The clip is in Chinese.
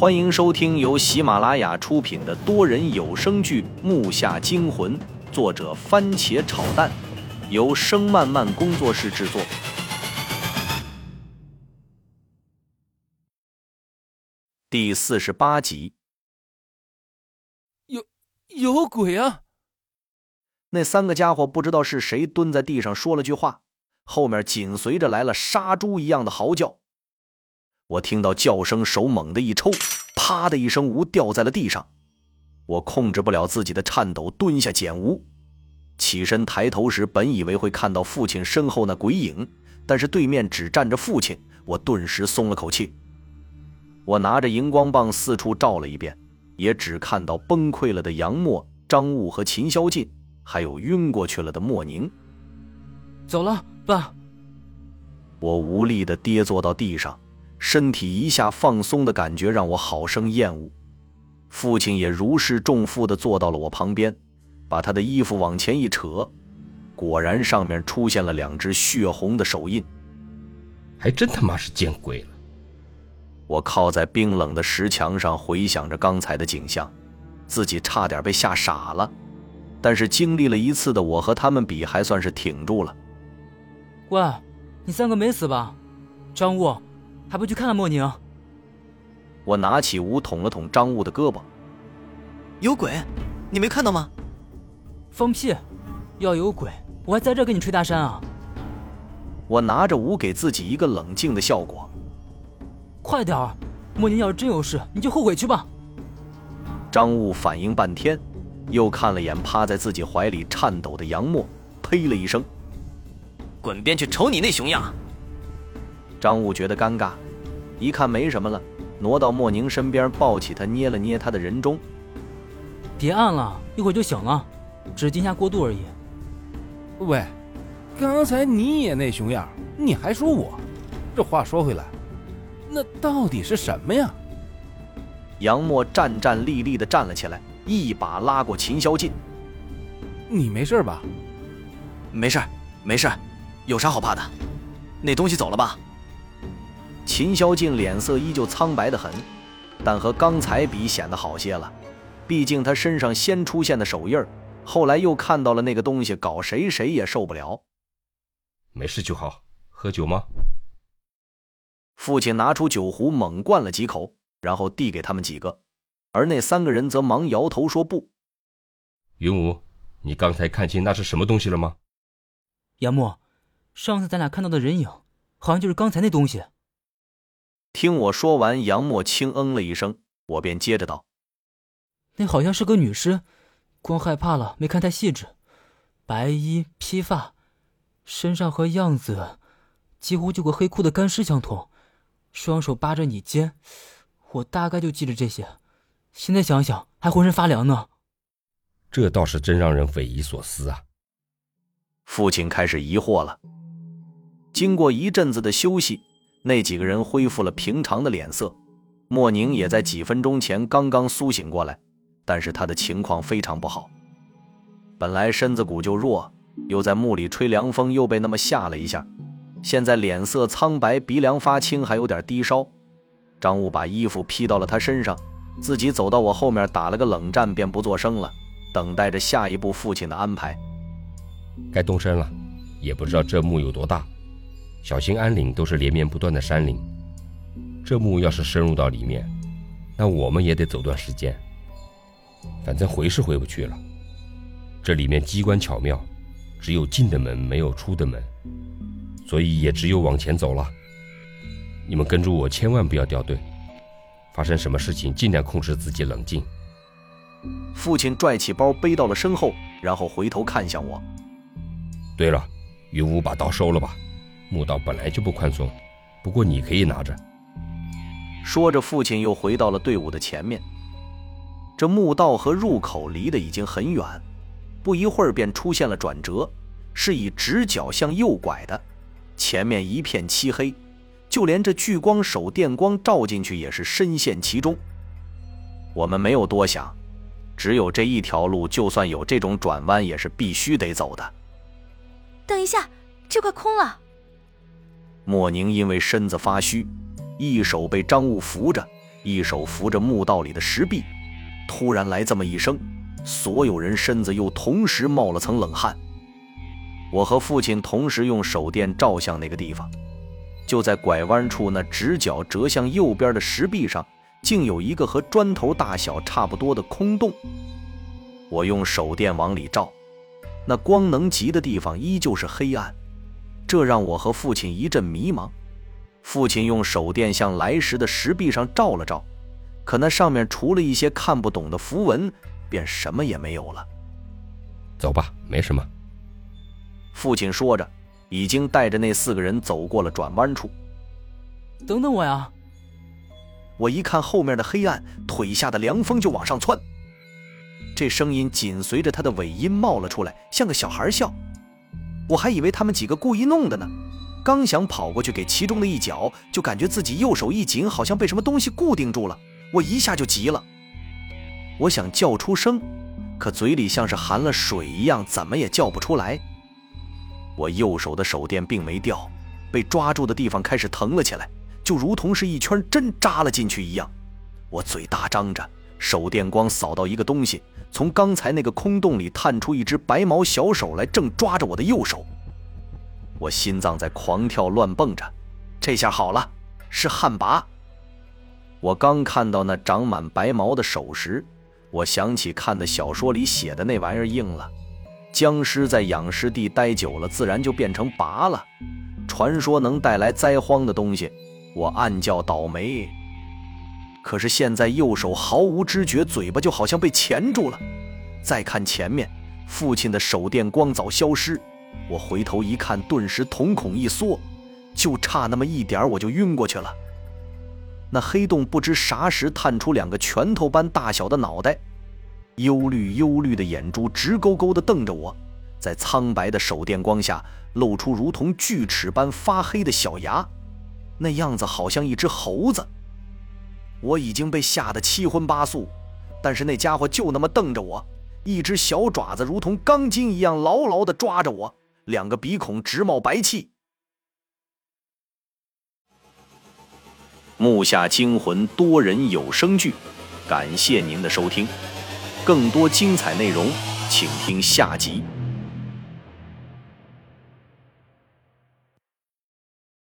欢迎收听由喜马拉雅出品的多人有声剧《木下惊魂》，作者番茄炒蛋，由声漫漫工作室制作。第四十八集，有有鬼啊！那三个家伙不知道是谁蹲在地上说了句话，后面紧随着来了杀猪一样的嚎叫。我听到叫声，手猛地一抽，啪的一声，吴掉在了地上。我控制不了自己的颤抖，蹲下捡吴。起身抬头时，本以为会看到父亲身后那鬼影，但是对面只站着父亲，我顿时松了口气。我拿着荧光棒四处照了一遍，也只看到崩溃了的杨默、张悟和秦霄进，还有晕过去了的莫宁。走了，爸。我无力地跌坐到地上。身体一下放松的感觉让我好生厌恶，父亲也如释重负地坐到了我旁边，把他的衣服往前一扯，果然上面出现了两只血红的手印，还真他妈是见鬼了！我靠在冰冷的石墙上，回想着刚才的景象，自己差点被吓傻了，但是经历了一次的我和他们比，还算是挺住了。喂，你三个没死吧？张悟。还不去看看莫宁？我拿起吴捅了捅张悟的胳膊。有鬼？你没看到吗？放屁！要有鬼，我还在这跟你吹大山啊！我拿着吴给自己一个冷静的效果。快点儿！莫宁要是真有事，你就后悔去吧。张悟反应半天，又看了眼趴在自己怀里颤抖的杨默，呸了一声：“滚边去，瞅你那熊样！”张悟觉得尴尬，一看没什么了，挪到莫宁身边，抱起他，捏了捏他的人中。别按了，一会儿就醒了，只是惊吓过度而已。喂，刚才你也那熊样，你还说我？这话说回来，那到底是什么呀？杨默战战栗栗地站了起来，一把拉过秦霄进。你没事吧？没事，没事，有啥好怕的？那东西走了吧？秦霄静脸色依旧苍白的很，但和刚才比显得好些了。毕竟他身上先出现的手印儿，后来又看到了那个东西，搞谁谁也受不了。没事就好，喝酒吗？父亲拿出酒壶，猛灌了几口，然后递给他们几个，而那三个人则忙摇头说不。云武，你刚才看清那是什么东西了吗？杨木，上次咱俩看到的人影，好像就是刚才那东西。听我说完，杨默轻嗯了一声，我便接着道：“那好像是个女尸，光害怕了，没看太细致。白衣披发，身上和样子几乎就和黑裤的干尸相同，双手扒着你肩。我大概就记着这些，现在想想还浑身发凉呢。这倒是真让人匪夷所思啊！”父亲开始疑惑了。经过一阵子的休息。那几个人恢复了平常的脸色，莫宁也在几分钟前刚刚苏醒过来，但是他的情况非常不好。本来身子骨就弱，又在墓里吹凉风，又被那么吓了一下，现在脸色苍白，鼻梁发青，还有点低烧。张悟把衣服披到了他身上，自己走到我后面打了个冷战，便不作声了，等待着下一步父亲的安排。该动身了，也不知道这墓有多大。小兴安岭都是连绵不断的山岭，这墓要是深入到里面，那我们也得走段时间。反正回是回不去了，这里面机关巧妙，只有进的门没有出的门，所以也只有往前走了。你们跟着我，千万不要掉队。发生什么事情，尽量控制自己冷静。父亲拽起包背到了身后，然后回头看向我。对了，云武把刀收了吧。墓道本来就不宽松，不过你可以拿着。说着，父亲又回到了队伍的前面。这墓道和入口离得已经很远，不一会儿便出现了转折，是以直角向右拐的。前面一片漆黑，就连这聚光手电光照进去也是深陷其中。我们没有多想，只有这一条路，就算有这种转弯，也是必须得走的。等一下，这块空了。莫宁因为身子发虚，一手被张悟扶着，一手扶着墓道里的石壁。突然来这么一声，所有人身子又同时冒了层冷汗。我和父亲同时用手电照向那个地方，就在拐弯处那直角折向右边的石壁上，竟有一个和砖头大小差不多的空洞。我用手电往里照，那光能及的地方依旧是黑暗，这让我和父亲一阵迷茫。父亲用手电向来时的石壁上照了照，可那上面除了一些看不懂的符文，便什么也没有了。走吧，没什么。父亲说着，已经带着那四个人走过了转弯处。等等我呀！我一看后面的黑暗，腿下的凉风就往上窜。这声音紧随着他的尾音冒了出来，像个小孩笑。我还以为他们几个故意弄的呢，刚想跑过去给其中的一脚，就感觉自己右手一紧，好像被什么东西固定住了。我一下就急了，我想叫出声，可嘴里像是含了水一样，怎么也叫不出来。我右手的手电并没掉，被抓住的地方开始疼了起来，就如同是一圈针扎了进去一样。我嘴大张着，手电光扫到一个东西，从刚才那个空洞里探出一只白毛小手来，正抓着我的右手。我心脏在狂跳乱蹦着，这下好了，是旱魃。我刚看到那长满白毛的手时，我想起看的小说里写的那玩意儿硬了。僵尸在养尸地待久了，自然就变成拔了。传说能带来灾荒的东西，我暗叫倒霉。可是现在右手毫无知觉，嘴巴就好像被钳住了。再看前面，父亲的手电光早消失。我回头一看，顿时瞳孔一缩，就差那么一点，我就晕过去了。那黑洞不知啥时探出两个拳头般大小的脑袋。忧虑忧虑的眼珠直勾勾地瞪着我，在苍白的手电光下露出如同锯齿般发黑的小牙，那样子好像一只猴子。我已经被吓得七荤八素，但是那家伙就那么瞪着我，一只小爪子如同钢筋一样牢牢地抓着我，两个鼻孔直冒白气。木下惊魂多人有声剧，感谢您的收听。更多精彩内容，请听下集。